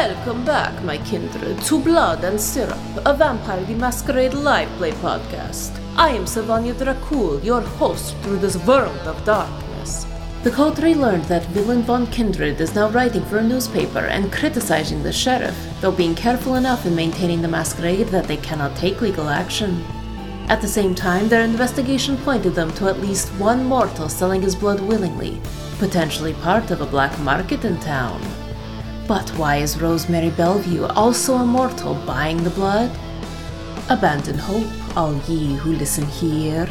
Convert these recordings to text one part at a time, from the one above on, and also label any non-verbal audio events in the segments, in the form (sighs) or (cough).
Welcome back, my kindred, to Blood and Syrup, a Vampire the Masquerade live play podcast. I am Savanya Dracul, your host through this world of darkness. The Coterie learned that Villain von Kindred is now writing for a newspaper and criticizing the sheriff, though being careful enough in maintaining the masquerade that they cannot take legal action. At the same time, their investigation pointed them to at least one mortal selling his blood willingly, potentially part of a black market in town. But why is Rosemary Bellevue, also a mortal, buying the blood? Abandon hope, all ye who listen here.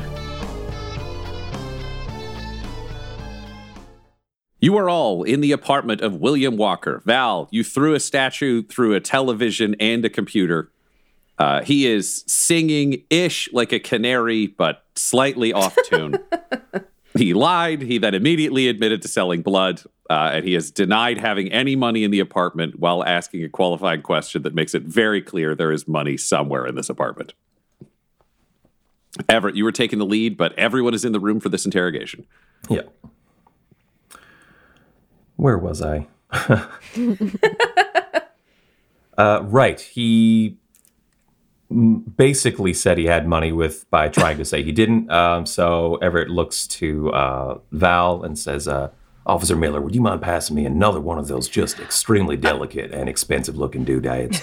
You are all in the apartment of William Walker. Val, you threw a statue through a television and a computer. Uh, he is singing ish like a canary, but slightly off tune. (laughs) he lied. He then immediately admitted to selling blood, uh, and he has denied having any money in the apartment while asking a qualifying question that makes it very clear there is money somewhere in this apartment. Everett, you were taking the lead, but everyone is in the room for this interrogation. Yeah. Where was I? (laughs) uh, right. He basically said he had money with by trying to say he didn't. Um, so Everett looks to uh, Val and says, uh, Officer Miller, would you mind passing me another one of those just extremely delicate and expensive looking doodads?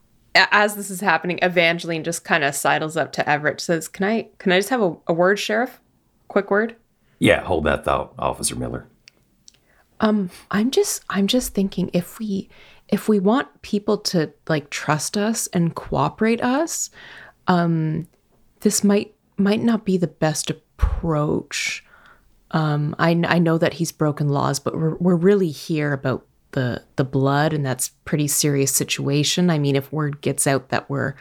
(laughs) As this is happening, Evangeline just kind of sidles up to Everett, says, "Can I, can I just have a, a word, Sheriff? Quick word." Yeah, hold that thought, Officer Miller. Um, I'm just, I'm just thinking if we, if we want people to like trust us and cooperate us, um, this might might not be the best approach. Um, I, I know that he's broken laws, but we're we're really here about the the blood, and that's pretty serious situation. I mean, if word gets out that we're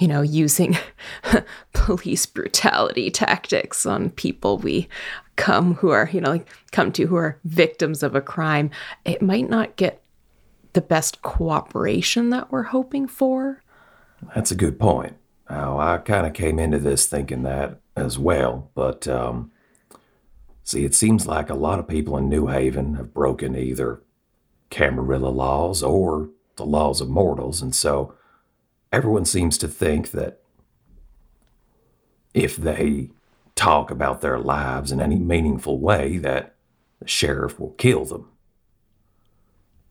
you know, using (laughs) police brutality tactics on people we come who are, you know, like come to who are victims of a crime, it might not get the best cooperation that we're hoping for. That's a good point. Now, I kind of came into this thinking that as well, but um, see, it seems like a lot of people in New Haven have broken either Camarilla laws or the laws of mortals, and so everyone seems to think that if they talk about their lives in any meaningful way, that the sheriff will kill them.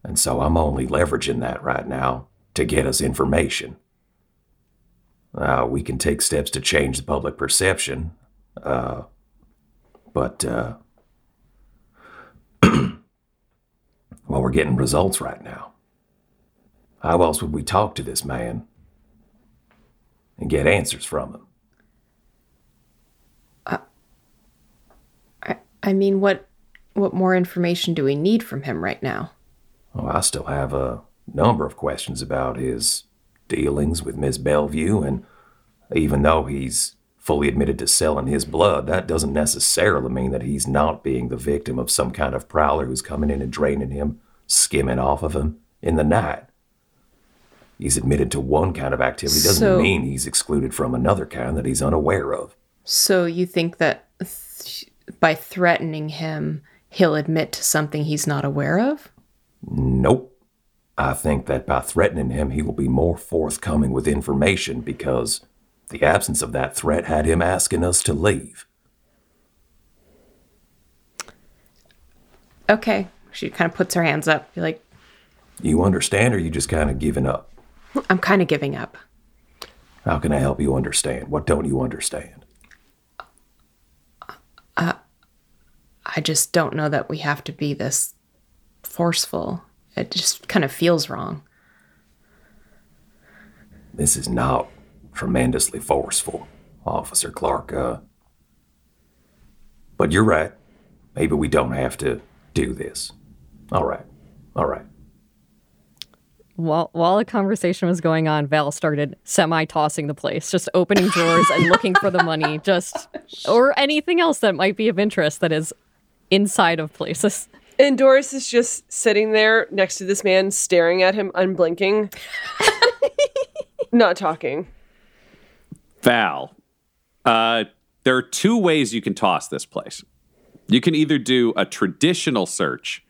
And so I'm only leveraging that right now to get us information. Uh, we can take steps to change the public perception, uh, but uh, (clears throat) well, we're getting results right now. How else would we talk to this man and get answers from him? I, I mean, what what more information do we need from him right now? Oh, I still have a number of questions about his dealings with Miss Bellevue, and even though he's fully admitted to selling his blood, that doesn't necessarily mean that he's not being the victim of some kind of prowler who's coming in and draining him, skimming off of him in the night. He's admitted to one kind of activity doesn't So- mean he's excluded from another kind that he's unaware of. So you think that th- by threatening him, he'll admit to something he's not aware of? Nope. I think that by threatening him, he will be more forthcoming with information because the absence of that threat had him asking us to leave. Okay. She kind of puts her hands up, be like, You understand, or you just kind of giving up? I'm kind of giving up. How can I help you understand? What don't you understand? Uh, I just don't know that we have to be this forceful. It just kind of feels wrong. This is not tremendously forceful, Officer Clark. Uh, but you're right. Maybe we don't have to do this. All right. All right. While while the conversation was going on, Val started semi tossing the place, just opening drawers and looking for the money, (laughs) just or anything else that might be of interest that is inside of places. And Doris is just sitting there next to this man, staring at him, unblinking, (laughs) not talking. Val, uh, there are two ways you can toss this place. You can either do a traditional search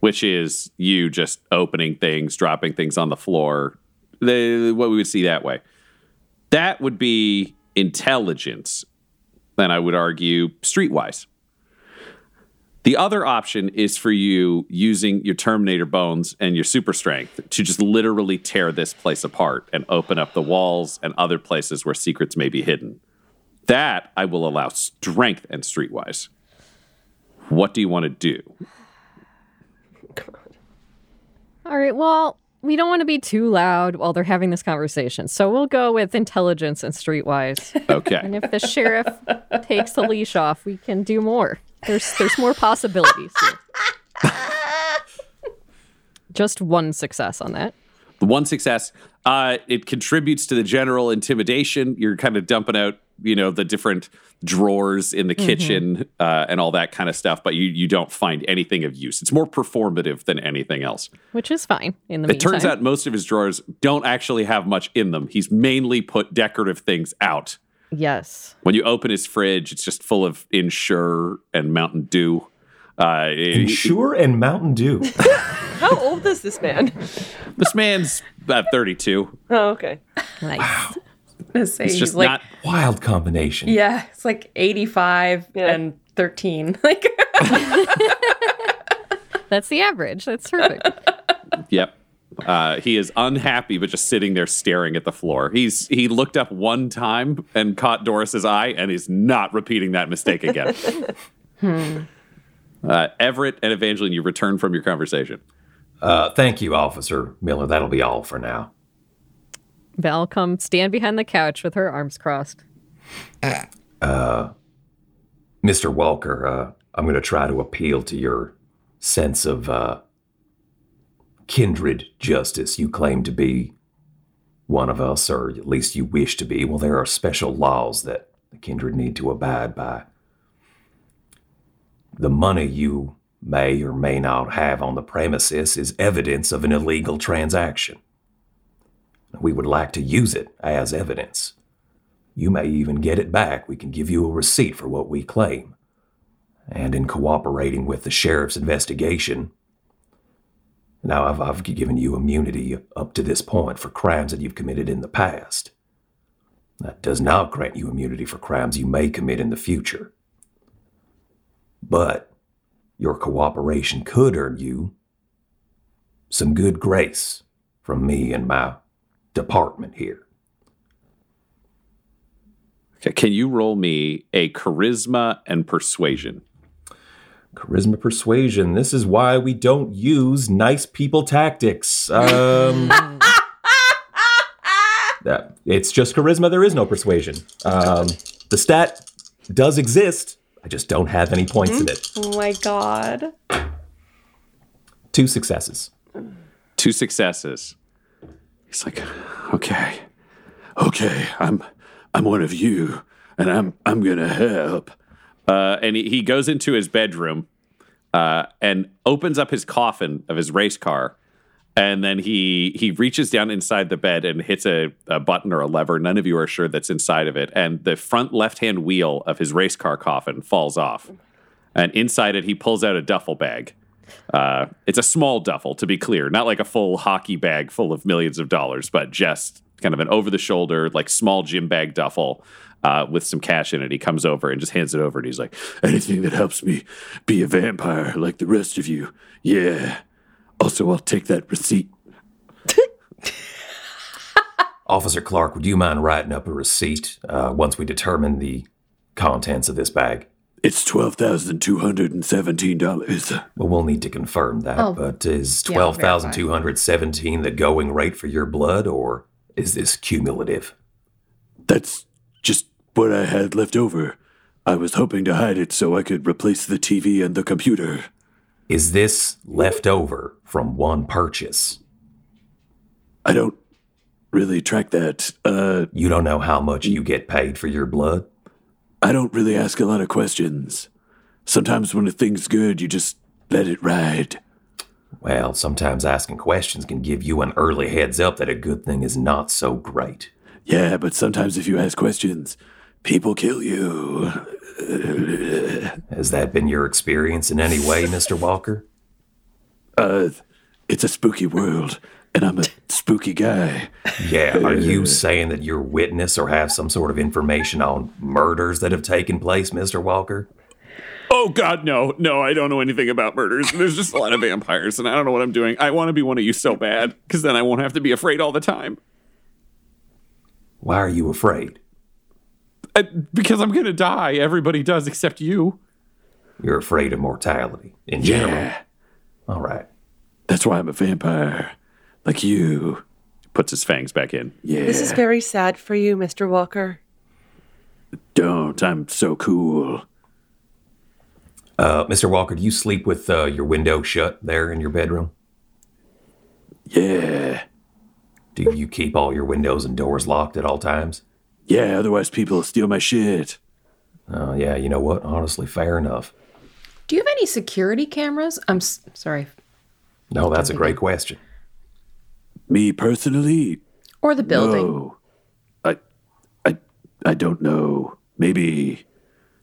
which is you just opening things, dropping things on the floor. The, what we would see that way. That would be intelligence. Then I would argue streetwise. The other option is for you using your Terminator bones and your super strength to just literally tear this place apart and open up the walls and other places where secrets may be hidden. That I will allow strength and streetwise. What do you want to do? God. All right, well, we don't want to be too loud while they're having this conversation. So we'll go with intelligence and streetwise. (laughs) Okay. and if the sheriff takes the leash off, we can do more. There's there's more possibilities here. (laughs) Just one success on that. The one success, uh, it contributes to the general intimidation. You're kind of dumping out, you know, the different drawers in the kitchen uh, and all that kind of stuff, but you you don't find anything of use. It's more performative than anything else. Which is fine in the It meantime. turns out most of his drawers don't actually have much in them. He's mainly put decorative things out. Yes. When you open his fridge, it's just full of Ensure and Mountain Dew. Uh, he- Ensure and Mountain Dew. (laughs) How old is this man? this man's about 32. Oh, okay. Nice. gonna say It's just like not. Wild combination. yeah, it's like 85 Yeah. and 13. (laughs) Like (laughs) That's the average. That's perfect. Yep. Uh, he is unhappy, but just sitting there staring at the floor. He's he looked up one time and caught Doris's eye, and is not repeating that mistake again. Uh, Everett and Evangeline, you return from your conversation. Uh, thank you, Officer Miller. That'll be all for now. Val come stand behind the couch with her arms crossed. Mr. Walker, uh, I'm going to try to appeal to your sense of uh, kindred justice. You claim to be one of us, or at least you wish to be. Well, there are special laws that the kindred need to abide by. The money you may or may not have on the premises is evidence of an illegal transaction. We would like to use it as evidence. You may even get it back. We can give you a receipt for what we claim. And in cooperating with the sheriff's investigation, now I've, I've given you immunity up to this point for crimes that you've committed in the past. That does not grant you immunity for crimes you may commit in the future. But your cooperation could earn you some good grace from me and my department here. Okay, can you roll me a charisma and persuasion? Charisma persuasion. This is why we don't use nice people tactics. Um, (laughs) that, it's just charisma. There is no persuasion. Um, the stat does exist. I just don't have any points in it. oh my god. Two successes. Two successes. He's like, okay, okay, I'm I'm one of you, and I'm I'm gonna help. Uh, and he, he goes into his bedroom uh, and opens up his coffin of his race car. And then he he reaches down inside the bed and hits a, a button or a lever. None of you are sure that's inside of it. And the front left hand wheel of his race car coffin falls off. And inside it, he pulls out a duffel bag. Uh, it's a small duffel, to be clear, not like a full hockey bag full of millions of dollars, but just kind of an over the shoulder, like small gym bag duffel uh, with some cash in it. He comes over and just hands it over, and he's like, "Anything that helps me be a vampire like the rest of you, yeah." Also, I'll take that receipt. (laughs) Officer Clark, would you mind writing up a receipt uh, once we determine the contents of this bag? It's twelve thousand two hundred and seventeen dollars. Well, we'll need to confirm that. Oh, but is yeah, twelve thousand two hundred seventeen the going rate for your blood, or is this cumulative? That's just what I had left over. I was hoping to hide it so I could replace the TV and the computer. Is this left over from one purchase? I don't really track that. Uh, You don't know how much you get paid for your blood? I don't really ask a lot of questions. Sometimes when a thing's good, you just let it ride. Well, sometimes asking questions can give you an early heads up that a good thing is not so great. Yeah, but sometimes if you ask questions, people kill you. Has that been your experience in any way, (laughs) Mr. Walker? Uh, it's a spooky world, and I'm a spooky guy. Yeah, are you saying that you're witness or have some sort of information on murders that have taken place, Mr. Walker? Oh God, no, no! I don't know anything about murders. There's just a lot of vampires, and I don't know what I'm doing. I want to be one of you so bad, because then I won't have to be afraid all the time. Why are you afraid? I, because I'm gonna die. Everybody does except you. You're afraid of mortality in general. Yeah, All right. that's why I'm a vampire, like you. Puts his fangs back in. Yeah, This is very sad for you, Mr. Walker. don't. I'm so cool. Uh, Mr. Walker, do you sleep with uh, your window shut there in your bedroom? Yeah, Do you keep all your windows and doors locked at all times? Yeah. Otherwise, people will steal my shit. Oh, yeah, you know what? Honestly, fair enough. Do you have any security cameras? I'm s- sorry. No, that's a great question. Me personally, Or the building. no. I, I, I don't know. Maybe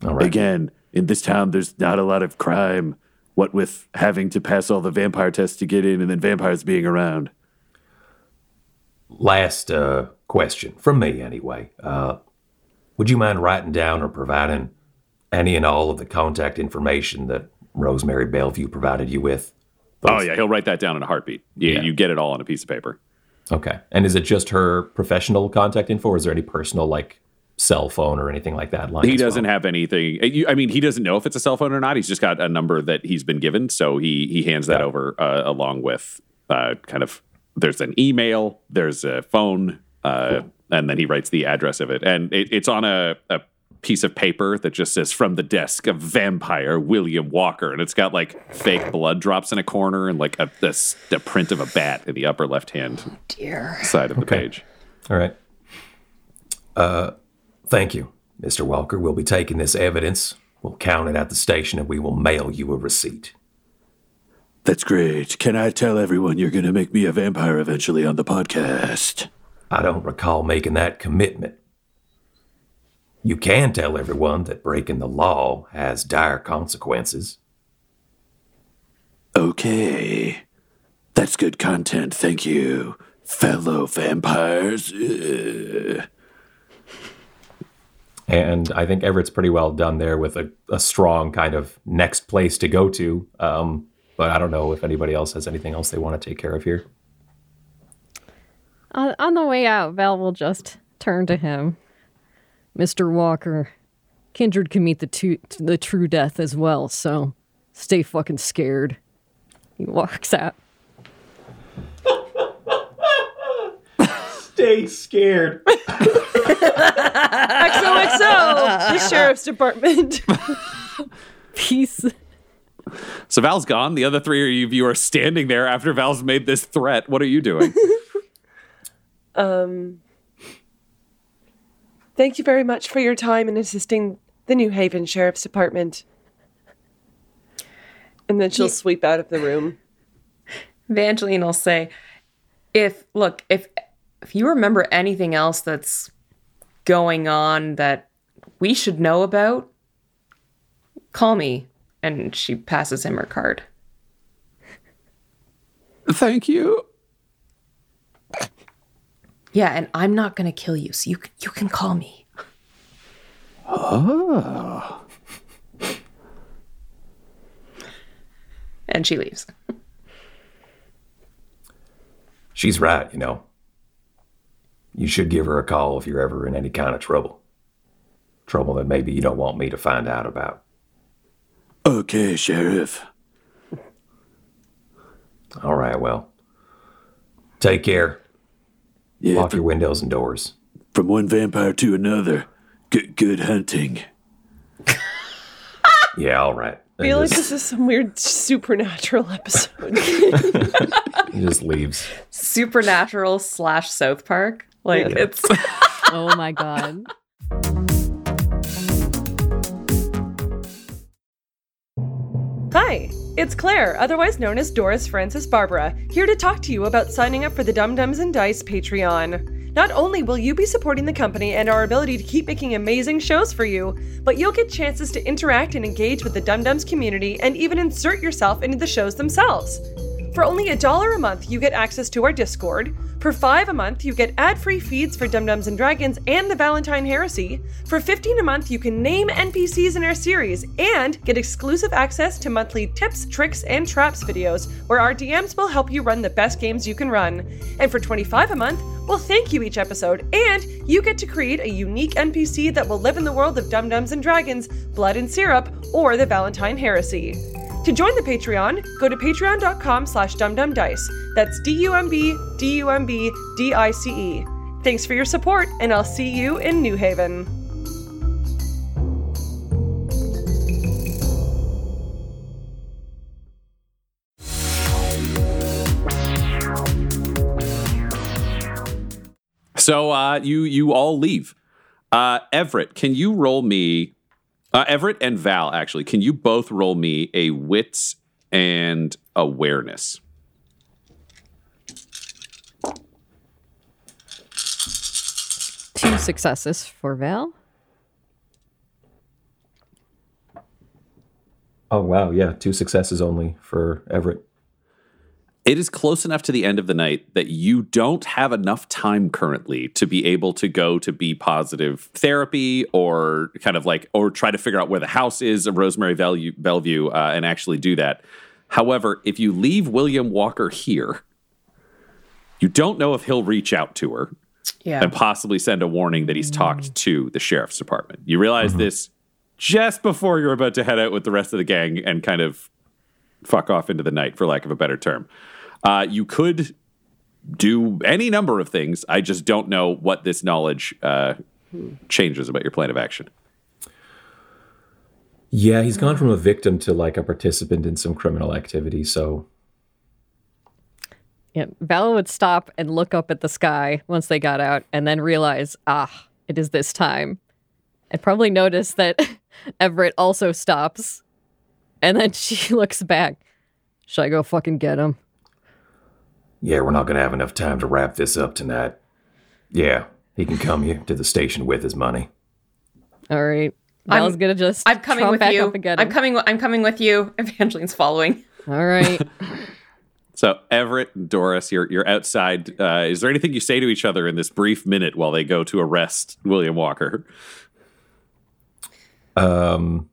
All right. again in this town, there's not a lot of crime. What with having to pass all the vampire tests to get in, and then vampires being around. Last uh, question from me, anyway. Uh, would you mind writing down or providing any and all of the contact information that Rosemary Bellevue provided you with? Oh yeah, he'll write that down in a heartbeat. You, Yeah. you get it all on a piece of paper. Okay. And is it just her professional contact info, or is there any personal, like cell phone or anything like that? He doesn't well? have anything. I mean, he doesn't know if it's a cell phone or not. He's just got a number that he's been given, so he he hands that over uh, along with uh, kind of. There's an email. There's a phone, uh, and then he writes the address of it, and it, it's on a, a piece of paper that just says "From the desk of vampire William Walker," and it's got like fake blood drops in a corner and like a, a a print of a bat in the upper left hand Dear. side of the Okay. page. All right. Uh, thank you, Mr. Walker. We'll be taking this evidence. We'll count it at the station, and we will mail you a receipt. That's great. Can I tell everyone you're going to make me a vampire eventually on the podcast? I don't recall making that commitment. You can tell everyone that breaking the law has dire consequences. Okay. That's good content. Thank you, fellow vampires. Ugh. And I think Everett's pretty well done there with a, a strong kind of next place to go to. Um, but I don't know if anybody else has anything else they want to take care of here. On, on the way out, Val will just turn to him. Mr. Walker, Kindred can meet the, tu- the true death as well, so stay fucking scared. He walks out. Stay scared. (laughs) XOXO, the sheriff's department. (laughs) Peace. So Val's gone. The other three of you are standing there after Val's made this threat. What are you doing? (laughs) Um, thank you very much for your time in assisting the New Haven Sheriff's Department. And then she'll Ye- sweep out of the room. (laughs) Evangeline will say, if look, if if you remember anything else that's going on that we should know about, call me. And she passes him her card. Thank you. Yeah, and I'm not gonna kill you, so you can, you can call me. Oh. and she leaves. She's right, you know. You should give her a call if you're ever in any kind of trouble. Trouble that maybe you don't want me to find out about. Okay, Sheriff. All right, well. Take care. Yeah, Lock fr- your windows and doors. from one vampire to another. Good, good hunting. (laughs) Yeah, all right. I feel like this is some weird supernatural (laughs) episode. (laughs) he just leaves. Supernatural slash South Park. Like it's Oh my god. Hi, it's Claire, otherwise known as Doris Francis Barbara, here to talk to you about signing up for the Dumb Dumbs and Dice Patreon. Not only will you be supporting the company and our ability to keep making amazing shows for you, but you'll get chances to interact and engage with the Dumb Dumbs community and even insert yourself into the shows themselves. For only a dollar a month, you get access to our Discord. For five a month, you get ad-free feeds for Dumb Dumbs and Dragons and the Valentine Heresy. For 15 a month, you can name NPCs in our series and get exclusive access to monthly tips, tricks, and traps videos where our DMs will help you run the best games you can run. And for 25 a month, we'll thank you each episode, and you get to create a unique NPC that will live in the world of Dumb Dumbs and Dragons, Blood and Syrup, or the Valentine Heresy. To join the Patreon, go to patreon.com slash dumbdumbdice. That's D-U-M-B, D-U-M-B, D-I-C-E. Thanks for your support, and I'll see you in New Haven. So uh, you you all leave. Uh, Everett, can you roll me? Uh, Everett and Val, actually, can you both roll me a wits and awareness? Two successes for Val. Oh wow, yeah, two successes only for Everett. It is close enough to the end of the night that you don't have enough time currently to be able to go to be positive therapy or kind of like or try to figure out where the house is of Rosemary Bellevue, Bellevue uh, and actually do that. However, if you leave William Walker here, you don't know if he'll reach out to her Yeah. and possibly send a warning that he's talked to the sheriff's department. You realize this just before you're about to head out with the rest of the gang and kind of fuck off into the night, for lack of a better term. Uh, you could do any number of things. I just don't know what this knowledge uh, changes about your plan of action. Yeah, he's gone from a victim to like a participant in some criminal activity. So Yeah, Val would stop and look up at the sky once they got out, and then realize, ah, it is this time, and probably notice that (laughs) Everett also stops, and then (laughs) she looks back. Should I go fucking get him? Yeah, we're not gonna have enough time to wrap this up tonight. Yeah, he can come here to the station with his money. All right, I'm- gonna just I'm coming with back you. up and get I'm coming. I'm coming with you. (laughs) Evangeline's following. All right, (laughs) So Everett and Doris, you're you're outside. Uh, is there anything you say to each other in this brief minute while they go to arrest William Walker? Um,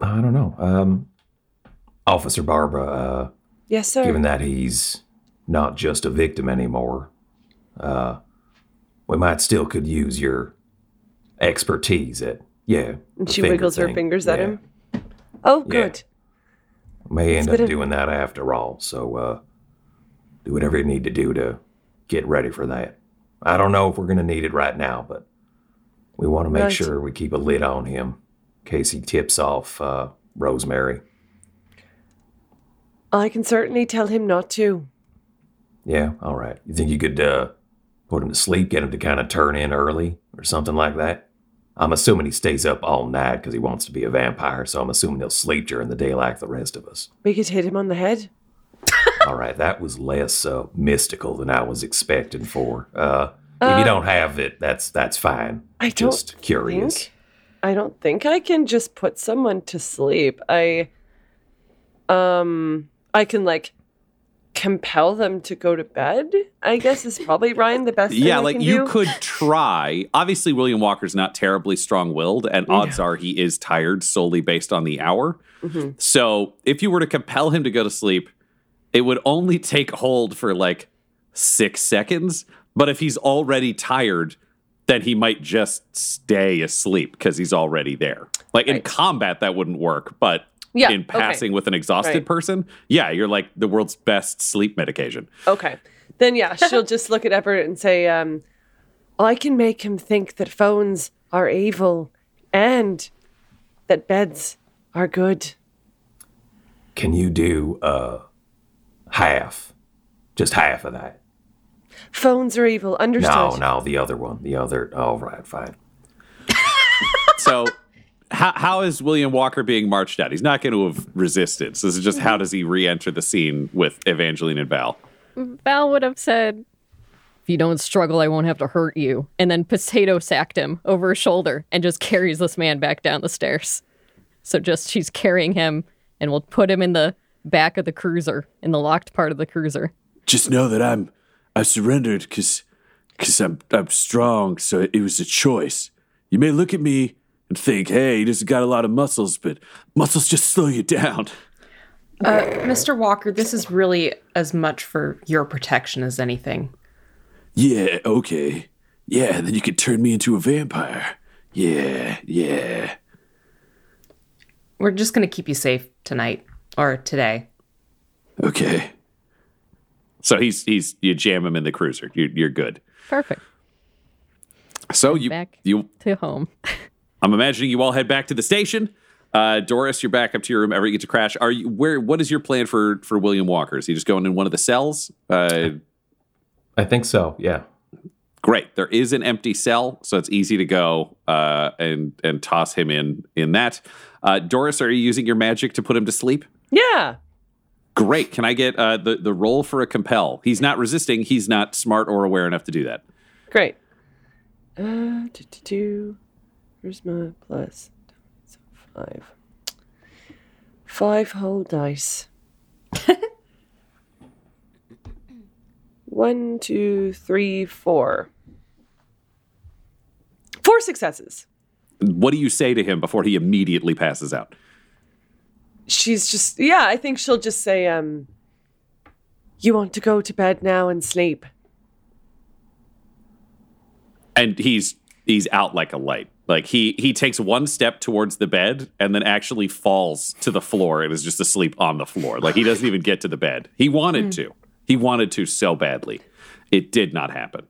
I don't know. Um, Officer Barbara, uh, Yes, sir. given that he's not just a victim anymore, uh, we might still could use your expertise at yeah. and she wiggles her thing. fingers at him. Oh, Yeah. good. May end up bit of- doing that after all. So uh, do whatever you need to do to get ready for that. I don't know if we're going to need it right now, but we want to make Right. sure we keep a lid on him in case he tips off uh, Rosemary. I can certainly tell him not to. Yeah, all right. You think you could uh, put him to sleep, get him to kind of turn in early or something like that? I'm assuming he stays up all night because he wants to be a vampire, so I'm assuming he'll sleep during the day like the rest of us. We could hit him on the head. (laughs) All right, that was less uh, mystical than I was expecting for. Uh, if you don't have it, that's that's fine. I don't Just curious. think- I don't think I can just put someone to sleep. I um I can like compel them to go to bed. I guess is probably Ryan the best yeah, like you do. could try. Obviously, William Walker's not terribly strong willed, and odds are he is tired solely based on the hour. Mm-hmm. So, if you were to compel him to go to sleep, it would only take hold for like six seconds. But if he's already tired, then he might just stay asleep because he's already there. Like in combat, that wouldn't work, but Yeah, in okay. passing with an exhausted Right. person, yeah, you're like the world's best sleep medication. Okay. Then yeah, she'll just look at Everett and say, um, I can make him think that phones are evil and that beds are good. Can you do uh, half? Just half of that? Phones are evil. Understood. No, no, the other one. The other. All right, fine. (laughs) (laughs) So, how, how is William Walker being marched out? He's not going to have resisted. So, this is just how mm-hmm. does he re enter the scene with Evangeline and Val? Val would have said, "If you don't struggle, I won't have to hurt you," and then potato sacked him over his shoulder and just carries this man back down the stairs. So just she's carrying him and we'll put him in the back of the cruiser, in the locked part of the cruiser. Just know that I'm I surrendered because because I'm I'm strong. So it was a choice. You may look at me and think, hey, he doesn't got a lot of muscles, but muscles just slow you down. Uh, Mr. Walker, this is really as much for your protection as anything. Yeah, okay. Yeah, then you could turn me into a vampire. Yeah, yeah. We're just going to keep you safe tonight or today. Okay. So he's he's you jam him in the cruiser. You're, you're good. Perfect. So you Back you to home. (laughs) I'm imagining you all head back to the station. Uh, Doris, you're back up to your room. Ever you get to crash? Are you where? What is your plan for for William Walker? Is he just going in one of the cells? Uh, I think so, yeah. great. There is an empty cell, so it's easy to go uh, and and toss him in in that. Uh, Doris, are you using your magic to put him to sleep? Yeah. Great. Can I get uh, the the roll for a compel? He's not resisting. He's not smart or aware enough to do that. Great. Uh, do, do, do. Where's my plus? So five. Five whole dice. (laughs) One, two, three, four. Four successes. What do you say to him before he immediately passes out? She's just, yeah, I think she'll just say, um, you want to go to bed now and sleep. and he's he's out like a light. Like he he takes one step towards the bed and then actually falls to the floor and is just asleep on the floor. Like he doesn't even get to the bed. He wanted to. He wanted to so badly. It did not happen.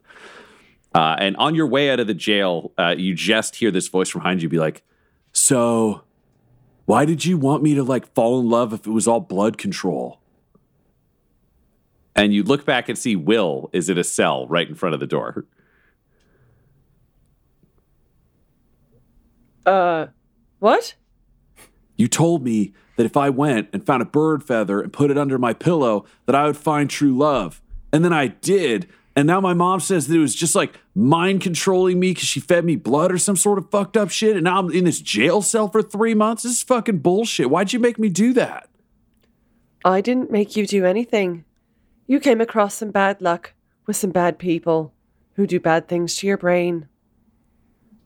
Uh, and on your way out of the jail, uh, you just hear this voice from behind you be like, So, why did you want me to like fall in love if it was all blood control? and you look back and see Will is in a cell right in front of the door. Uh, what? You told me that if I went and found a bird feather and put it under my pillow, that I would find true love. And then I did. And now my mom says that it was just like mind controlling me because she fed me blood or some sort of fucked up shit. And now I'm in this jail cell for three months. This is fucking bullshit. Why'd you make me do that? I didn't make you do anything. You came across some bad luck with some bad people who do bad things to your brain.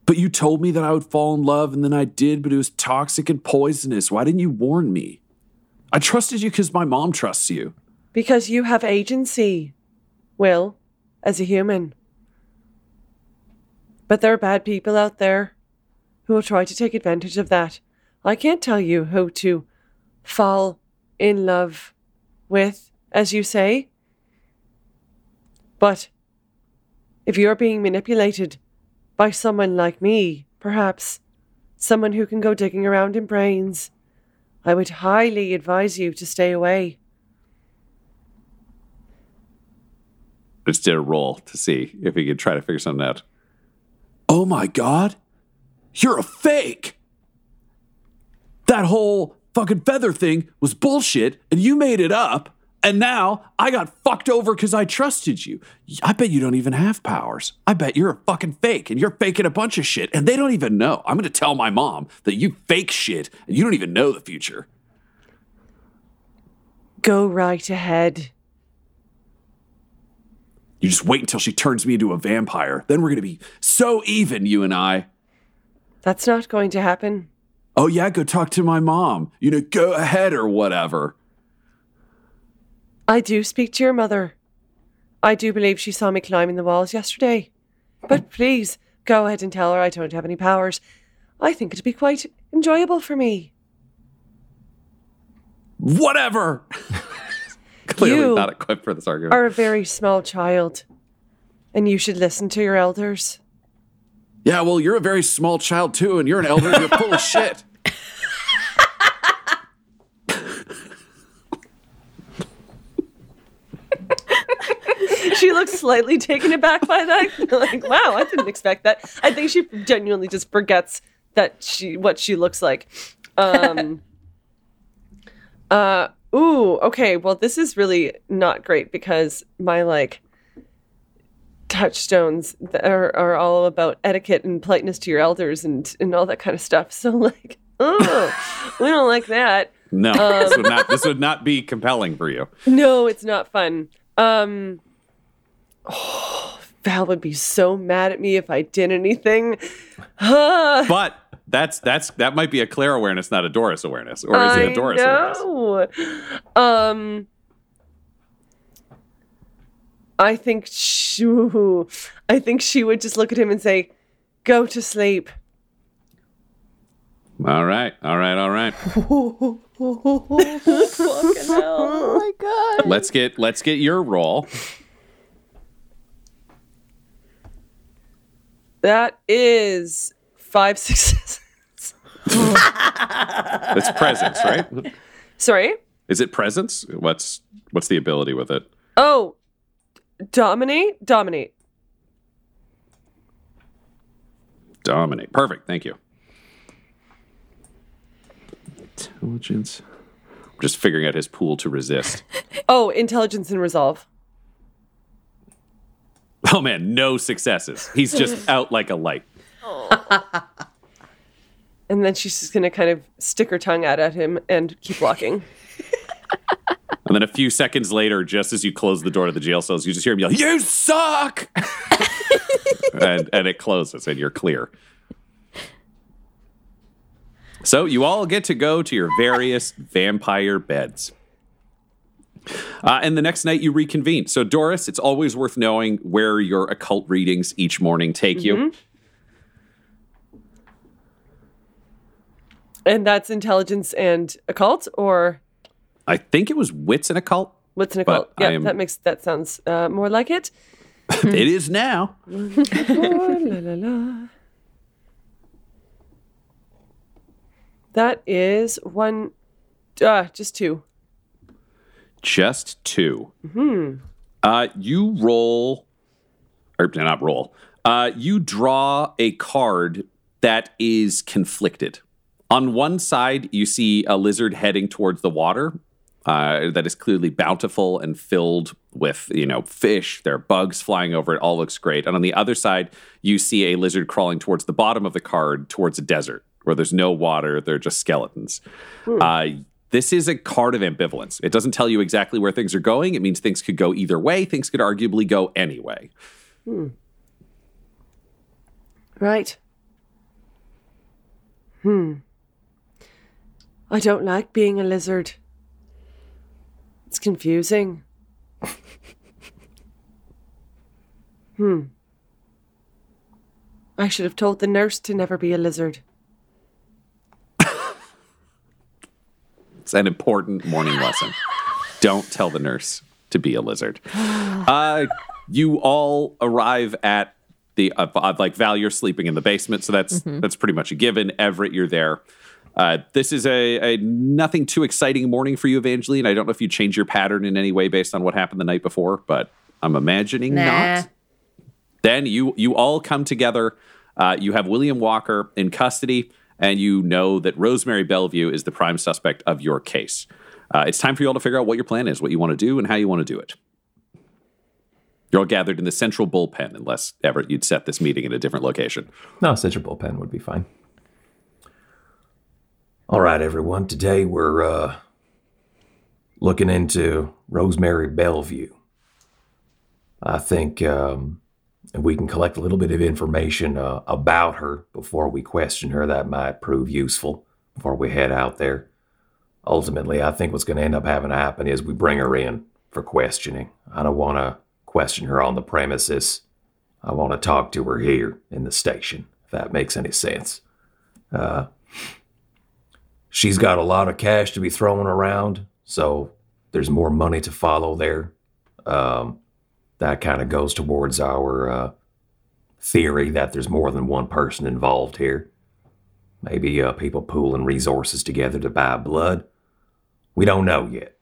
But you told me that I would fall in love, and then I did, but it was toxic and poisonous. Why didn't you warn me? I trusted you because my mom trusts you. Because you have agency, Will, as a human. But there are bad people out there who will try to take advantage of that. I can't tell you who to fall in love with, as you say. But if you're being manipulated by someone like me, perhaps someone who can go digging around in brains, I would highly advise you to stay away. Just did a roll to see if he could try to figure something out. Oh my God, you're a fake. That whole fucking feather thing was bullshit, and you made it up. And now I got fucked over because I trusted you. I bet you don't even have powers. I bet you're a fucking fake and you're faking a bunch of shit, and they don't even know. I'm going to tell my mom that you fake shit and you don't even know the future. Go right ahead. You just wait until she turns me into a vampire. Then we're going to be so even, you and I. That's not going to happen. Oh, yeah, go talk to my mom. You know, go ahead or whatever. I do speak to your mother. I do believe she saw me climbing the walls yesterday. But please, go ahead and tell her I don't have any powers. I think it'd be quite enjoyable for me. Whatever. (laughs) Clearly You not equipped for this argument. Are a very small child, and you should listen to your elders. Yeah, well, you're a very small child too, and you're an elder. and You're full of (laughs) shit. (laughs) she looks slightly taken aback by that. (laughs) like, wow, I didn't expect that. I think she genuinely just forgets that she what she looks like. Um (laughs) uh ooh, okay. Well, this is really not great because my like touchstones that are, are all about etiquette and politeness to your elders and and all that kind of stuff. So like oh, we don't like that. No, this would not. This would not be compelling for you. No, it's not fun. Um, oh, Val would be so mad at me if I did anything. (sighs) But that's that's that might be a Claire awareness, not a Doris awareness, or is it a Doris I awareness? know. Um, I think she, I think she would just look at him and say, "Go to sleep." All right, all right, all right. (laughs) Oh my god. Let's get let's get your roll. That is five (laughs) successes. It's presence, right? Sorry. Is it presence? What's what's the ability with it? Oh, dominate, dominate. Dominate. Perfect. Thank you. Intelligence. I'm just figuring out his pool to resist. (laughs) Oh, intelligence and resolve. Oh man, no successes. He's just (laughs) out like a light. (laughs) And then she's just gonna kind of stick her tongue out at him and keep walking. (laughs) And then a few seconds later, just as you close the door to the jail cells, you just hear him yell, "You suck!" and and it closes, and you're clear. So you all get to go to your various vampire beds. Uh, and the next night you reconvene. So Doris, it's always worth knowing where your occult readings each morning take you. And that's intelligence and occult, or I think it was wits and occult. Wits and occult? Yeah, am- that makes that sounds uh, more like it. (laughs) it is now. (laughs) That is one, uh, just two. Just 2 Uh, you roll, or not roll. Uh, you draw a card that is conflicted. On one side, you see a lizard heading towards the water. Uh, that is clearly bountiful and filled with, you know, fish. There are bugs flying over it. All looks great. And on the other side, you see a lizard crawling towards the bottom of the card, towards a desert where there's no water. They're just skeletons. Uh, this is a card of ambivalence. It doesn't tell you exactly where things are going. It means things could go either way. Things could arguably go any way. Right. Hmm. I don't like being a lizard. It's confusing. hmm. I should have told the nurse to never be a lizard. It's an important morning lesson. Don't tell the nurse to be a lizard. Uh, you all arrive at the uh, uh, like Val. You're sleeping in the basement, so that's that's pretty much a given. Everett, you're there. Uh, this is a, a nothing too exciting morning for you, Evangeline. I don't know if you change your pattern in any way based on what happened the night before, but I'm imagining Nah. not. Then you you all come together. Uh, you have William Walker in custody, and you know that Rosemary Bellevue is the prime suspect of your case. Uh, it's time for you all to figure out what your plan is, what you want to do, and how you want to do it. You're all gathered in the central bullpen, unless Everett you'd set this meeting in a different location. No, central bullpen would be fine. All right, everyone. Today we're uh, looking into Rosemary Bellevue. I think um, if we can collect a little bit of information uh, about her before we question her, that might prove useful before we head out there. Ultimately, I think what's going to end up having to happen is we bring her in for questioning. I don't want to question her on the premises. I want to talk to her here in the station, if that makes any sense. Uh, she's got a lot of cash to be throwing around, so there's more money to follow there. Um, that kind of goes towards our uh, theory that there's more than one person involved here. Maybe uh, people pooling resources together to buy blood. We don't know yet.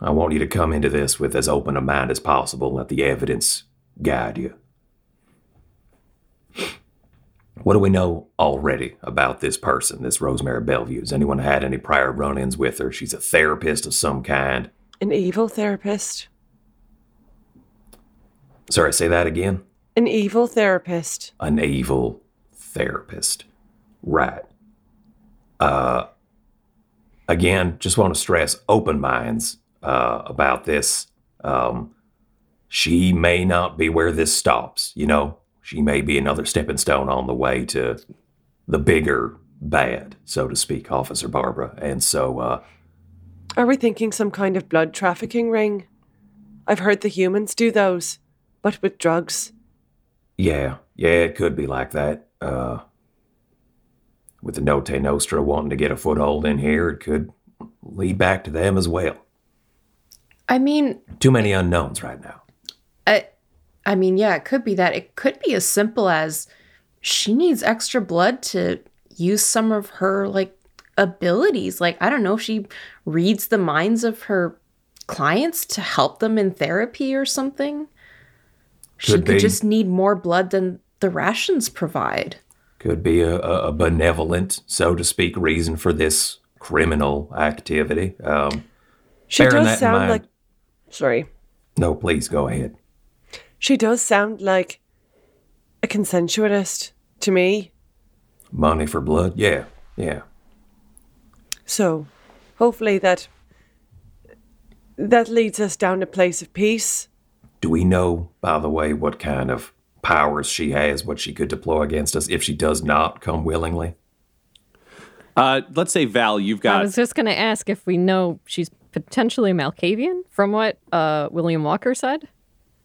I want you to come into this with as open a mind as possible. Let the evidence guide you. What do we know already about this person, this Rosemary Bellevue? Has anyone had any prior run ins with her? She's a therapist of some kind. An evil therapist. Sorry, say that again. An evil therapist. An evil therapist. Right. again, just want to stress open minds uh, about this. Um, she may not be where this stops, you know? She may be another stepping stone on the way to the bigger bad, so to speak, Officer Barbara. And so, uh, Are we thinking some kind of blood trafficking ring? I've heard the humans do those, but with drugs. yeah, yeah, it could be like that. Uh, with the Note Nostra wanting to get a foothold in here, it could lead back to them as well. I mean, Too many unknowns right now. I, I mean, yeah, it could be that. It could be as simple as she needs extra blood to use some of her like abilities. Like, I don't know, if she reads the minds of her clients to help them in therapy or something. She Could could just need more blood than the rations provide. Could be a, a benevolent, so to speak, reason for this criminal activity. Um, She does sound mind- like. Sorry. no, please go ahead. She does sound like a consensualist to me. Money for blood? Yeah, yeah. So, hopefully that that leads us down a place of peace. Do we know, by the way, what kind of powers she has, what she could deploy against us if she does not come willingly? Uh, let's say Val, you've got. I was just going to ask if we know she's potentially Malkavian from what uh, William Walker said.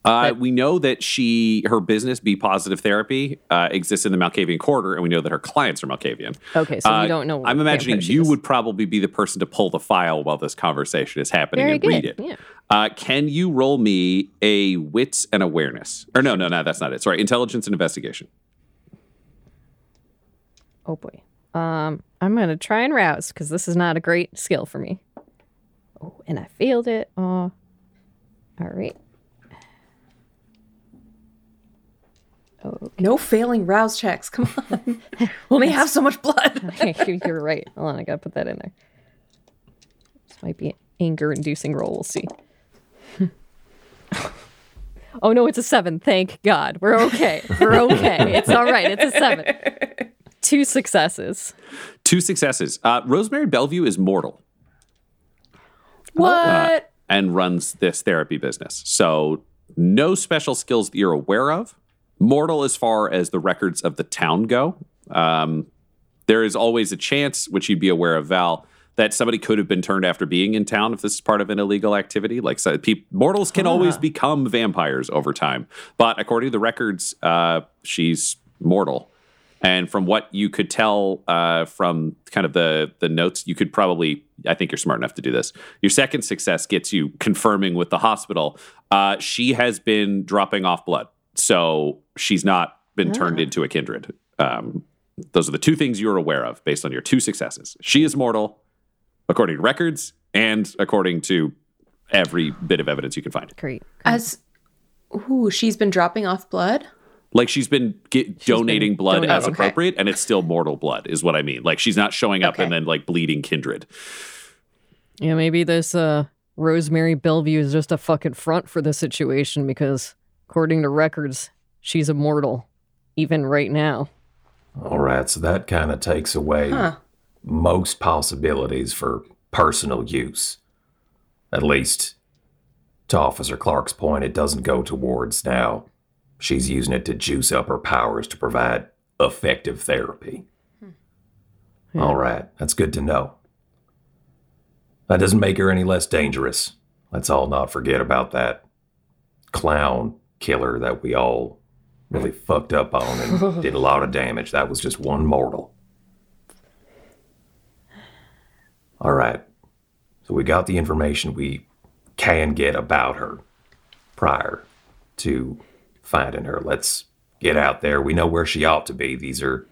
Uh, we know that she, her business, Be Positive Therapy, uh, exists in the Malkavian Quarter, and we know that her clients are Malkavian. Okay, so Uh, we don't know. what I'm imagining you is. would probably be the person to pull the file while this conversation is happening Very and read good, it. yeah. Uh, can you roll me a wits and awareness? Or no, no, no, that's not it. Sorry, intelligence and investigation. Oh boy. Um, I'm gonna try and rouse because this is not a great skill for me. Oh, and I failed it. Oh, all right. No failing rouse checks. Come on. (laughs) we only have so much blood. (laughs) You're right. Hold on, I gotta put that in there. This might be an anger-inducing roll. We'll see. Oh no, it's a seven. Thank God. We're okay. We're okay. It's all right. It's a seven. Two successes. Two successes. Uh, Rosemary Bellevue is mortal. What? and runs this therapy business. So, no special skills that you're aware of. Mortal as far as the records of the town go. Um, there is always a chance, which you'd be aware of, Val, that somebody could have been turned after being in town if this is part of an illegal activity. Like so, peop mortals can always become vampires over time, but according to the records, uh, she's mortal. And from what you could tell uh, from kind of the the notes, you could probably, I think you're smart enough to do this. Your second success gets you confirming with the hospital. Uh, she has been dropping off blood, so she's not been turned into a kindred. Um, those are the two things you're aware of based on your two successes. She is mortal, according to records, and according to every bit of evidence you can find. Great. As ooh, she's been dropping off blood. Like she's been get, donating been blood donating, as okay. appropriate, and it's still mortal blood, is what I mean. Like she's not showing up Okay. and then like bleeding kindred. Yeah, maybe this uh, Rosemary Bellevue is just a fucking front for the situation because, according to records, she's immortal, even right now. All right, so that kind of takes away Huh. Most possibilities for personal use. At least, to Officer Clark's point, it doesn't go towards now. She's using it to juice up her powers to provide effective therapy. Hmm. All right, that's good to know. That doesn't make her any less dangerous. Let's all not forget about that clown killer that we all really fucked up on and (laughs) did a lot of damage. That was just one mortal. All right. So we got the information we can get about her prior to finding her. Let's get out there. We know where she ought to be. These are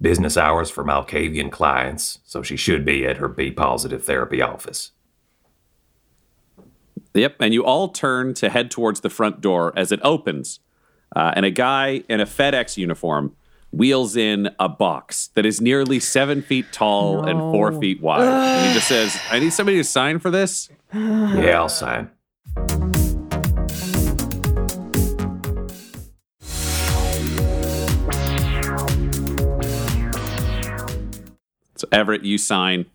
business hours for Malkavian clients, so she should be at her B positive therapy office. Yep, and you all turn to head towards the front door as it opens, uh, and a guy in a FedEx uniform wheels in a box that is nearly seven feet tall and four feet wide. and he just says, (sighs) "I need somebody to sign for this." Yeah, I'll sign. So Everett, you sign,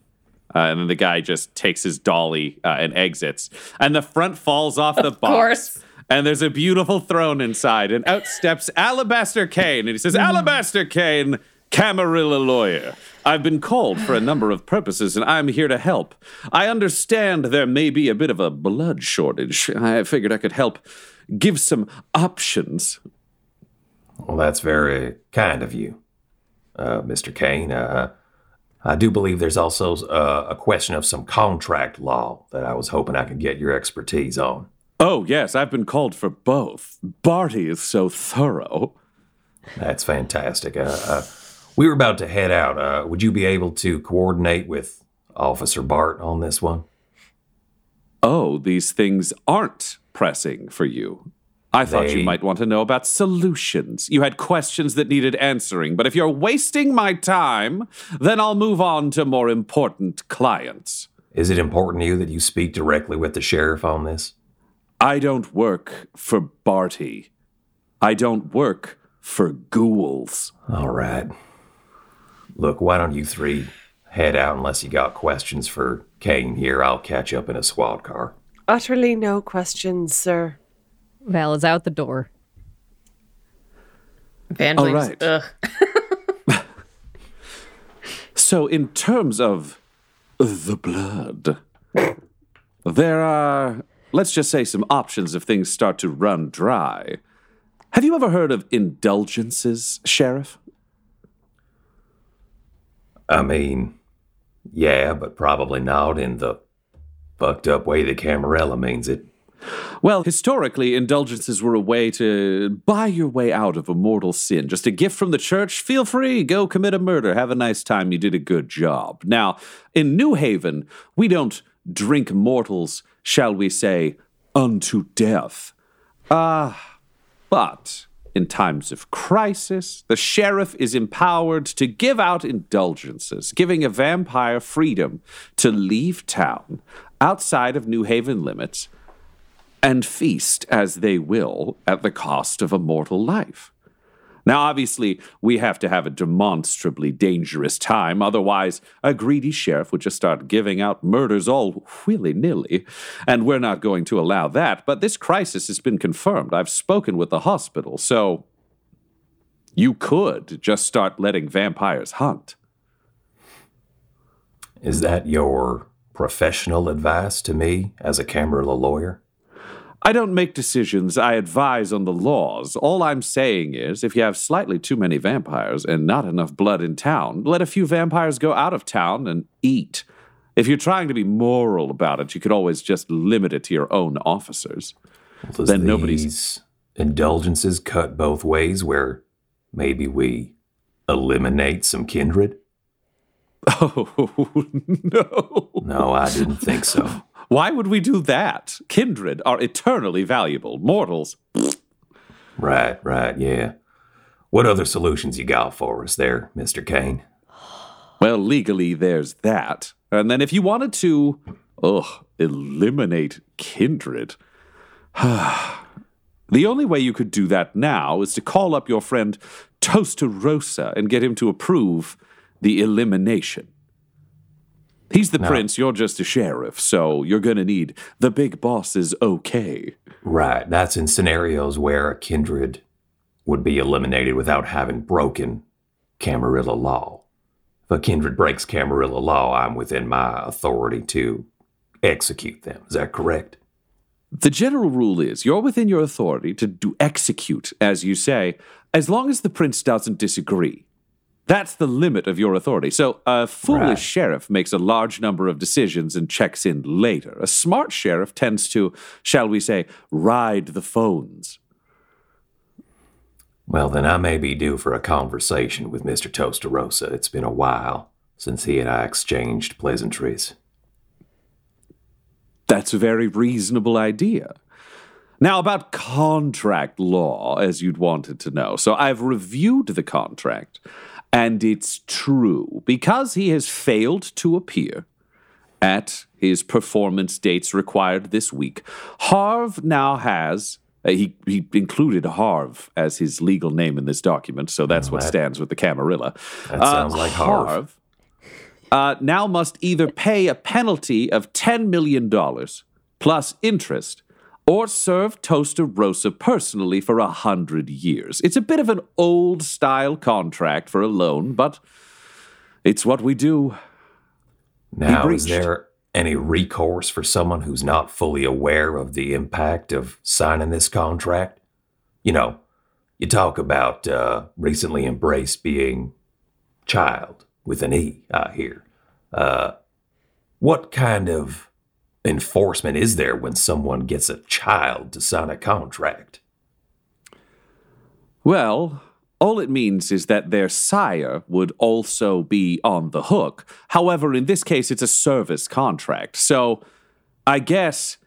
uh, and then the guy just takes his dolly uh, and exits, and the front falls off the box. Of course. And there's a beautiful throne inside, and out steps Alabaster Kane, and he says, "Alabaster Kane, Camarilla lawyer. I've been called for a number of purposes, and I'm here to help. I understand there may be a bit of a blood shortage. I figured I could help give some options. Well, that's very kind of you, uh, Mr. Kane. Uh, I do believe there's also uh, a question of some contract law that I was hoping I could get your expertise on. Oh yes, I've been called for both. Barty is so thorough." That's fantastic. Uh, uh, we were about to head out. Uh, would you be able to coordinate with Officer Bart on this one? Oh, these things aren't pressing for you. I thought They- you might want to know about solutions. You had questions that needed answering, but if you're wasting my time, then I'll move on to more important clients. Is it important to you that you speak directly with the sheriff on this? I don't work for Barty. I don't work for ghouls. All right. Look, why don't you three head out unless you got questions for Kane here? I'll catch up in a squad car. Utterly no questions, sir. Val is out the door. Vandal's, All right. Ugh. (laughs) So, in terms of the blood, there are, let's just say, some options if things start to run dry. Have you ever heard of indulgences, Sheriff? I mean, yeah, but probably not in the fucked up way that Camarilla means it. Well, historically, indulgences were a way to buy your way out of a mortal sin. Just a gift from the church. Feel free, go commit a murder. Have a nice time. You did a good job. Now, in New Haven, we don't drink mortals, shall we say, unto death. Ah, but in times of crisis, the sheriff is empowered to give out indulgences, giving a vampire freedom to leave town outside of New Haven limits and feast as they will at the cost of a mortal life. Now, obviously, we have to have a demonstrably dangerous time, otherwise, a greedy sheriff would just start giving out murders all willy nilly, and we're not going to allow that. But this crisis has been confirmed. I've spoken with the hospital, so you could just start letting vampires hunt. Is that your professional advice to me as a Camarilla lawyer? I don't make decisions, I advise on the laws. All I'm saying is if you have slightly too many vampires and not enough blood in town, let a few vampires go out of town and eat. If you're trying to be moral about it, you could always just limit it to your own officers. Does Then nobody's- indulgences cut both ways where maybe we eliminate some kindred? (laughs) Oh, no. No, I didn't think so. (laughs) Why would we do that? Kindred are eternally valuable. Mortals, Right, right, yeah. What other solutions you got for us there, Mr. Kane? Well, legally, there's that. And then if you wanted to, ugh, eliminate kindred. (sighs) the only way you could do that now is to call up your friend Toasterosa and get him to approve the elimination. He's the prince, you're just a sheriff, so you're gonna need the big boss is okay. Right, that's in scenarios where a kindred would be eliminated without having broken Camarilla law. If a kindred breaks Camarilla law, I'm within my authority to execute them. Is that correct? The general rule is you're within your authority to do execute, as you say, as long as the prince doesn't disagree. That's the limit of your authority. So a foolish Right. sheriff makes a large number of decisions and checks in later. A smart sheriff tends to, shall we say, ride the phones. Well, then I may be due for a conversation with Mr. Toasterosa. It's been a while since he and I exchanged pleasantries. That's a very reasonable idea. Now, about contract law, as you'd wanted to know. So I've reviewed the contract, and it's true. Because he has failed to appear at his performance dates required this week, Harv now has. uh, he, he included Harv as his legal name in this document, so that's what that- stands with the Camarilla. that sounds like Harv. uh, now must either pay a penalty of $10 million plus interest or serve Toaster Rosa personally for a hundred years. It's a bit of an old style contract for a loan, but it's what we do. Now, is there any recourse for someone who's not fully aware of the impact of signing this contract? You know, you talk about uh, recently embraced being child with an E, I hear. Uh, what kind of enforcement is there when someone gets a child to sign a contract? Well, all it means is that their sire would also be on the hook. However, in this case, it's a service contract. So I guess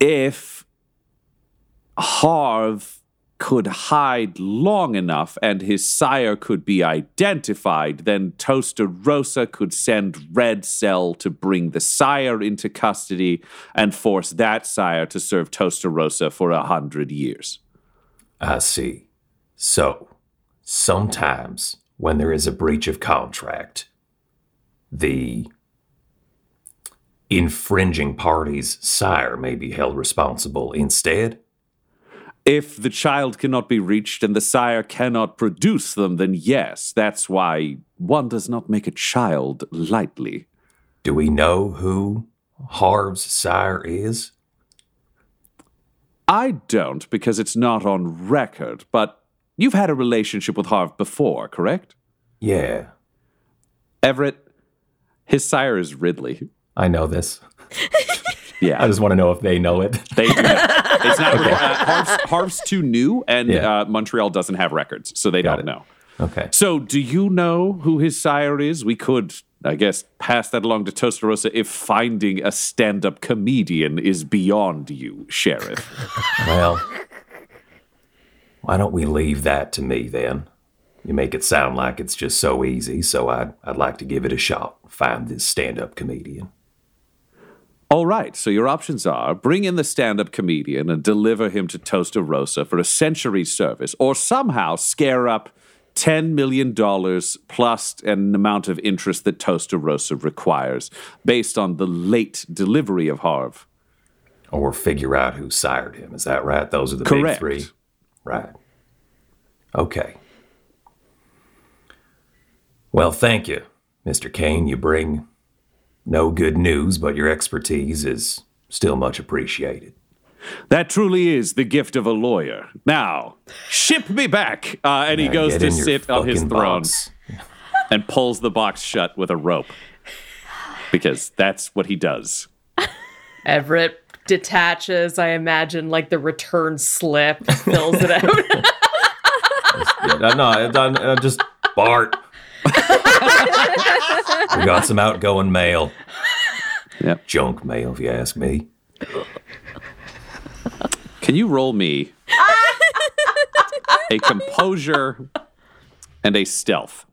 if Harv could hide long enough and his sire could be identified, then Toaster Rosa could send Red Cell to bring the sire into custody and force that sire to serve Toaster Rosa for a hundred years. I see. So, sometimes when there is a breach of contract, the infringing party's sire may be held responsible instead. If the child cannot be reached and the sire cannot produce them, then yes, that's why one does not make a child lightly. Do we know who Harv's sire is? I don't because it's not on record, but you've had a relationship with Harv before, correct? Yeah, Everett, his sire is Ridley. I know this. (laughs) Yeah, I just want to know if they know it. they do. (laughs) it's not. uh, Harv's, Harv's too new, and Yeah. uh, Montreal doesn't have records, so they Got don't it. know. Okay. So, do you know who his sire is? We could, I guess, pass that along to Toaster Rosa if finding a stand up comedian is beyond you, Sheriff. (laughs) Well, why don't we leave that to me then? You make it sound like it's just so easy, so I'd, I'd like to give it a shot. Find this stand up comedian. All right, so your options are bring in the stand up comedian and deliver him to Toaster Rosa for a century service, or somehow scare up $10 million plus an amount of interest that Toaster Rosa requires based on the late delivery of Harv. Or figure out who sired him. Is that right? Those are the Correct. big three. Right. Okay. Well, thank you, Mr. Kane. You bring no good news, but your expertise is still much appreciated. That truly is the gift of a lawyer. Now, ship me back. Uh, and he Now goes to sit on his throne box. (laughs) and pulls the box shut with a rope. Because that's what he does. Everett detaches, I imagine, like the return slip, fills it out. (laughs) Yeah, no, I, I, I just Bart. (laughs) (laughs) we got some outgoing mail. Yep. Junk mail, if you ask me. Can you roll me a composure and a stealth?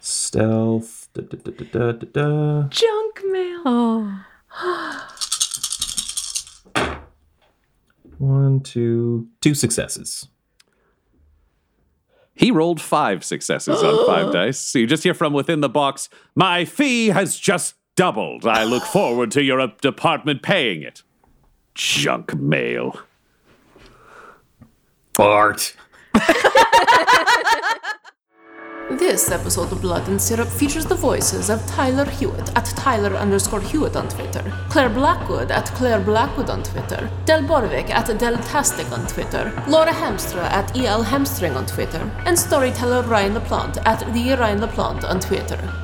Stealth. Da, da, da, da, da, da, da. Junk mail. One, two, two successes. He rolled five successes on five (gasps) dice. So you just hear from within the box, My fee has just doubled. I look forward to your uh, department paying it. Junk mail. Bart. (laughs) This episode of Blood and Syrup features the voices of Tyler Hewitt at Tyler underscore Hewitt on Twitter, Claire Blackwood at Claire Blackwood on Twitter, Del Borovic at Deltastic on Twitter, Laura Hamstra at EL Hamstring on Twitter, and storyteller Ryan LaPlante at the Ryan LaPlante on Twitter.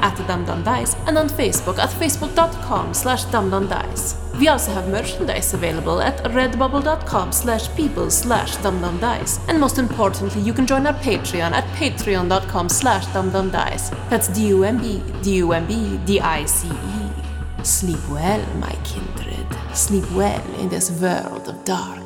at dumbdumbdice, and on Facebook at facebook.com slash dumbdumbdice. We also have merchandise available at redbubble.com slash people slash dumbdumbdice. And most importantly, you can join our Patreon at patreon.com slash dumbdumbdice. That's D-U-M-B, D-U-M-B, D-I-C-E. Sleep well, my kindred. Sleep well in this world of darkness.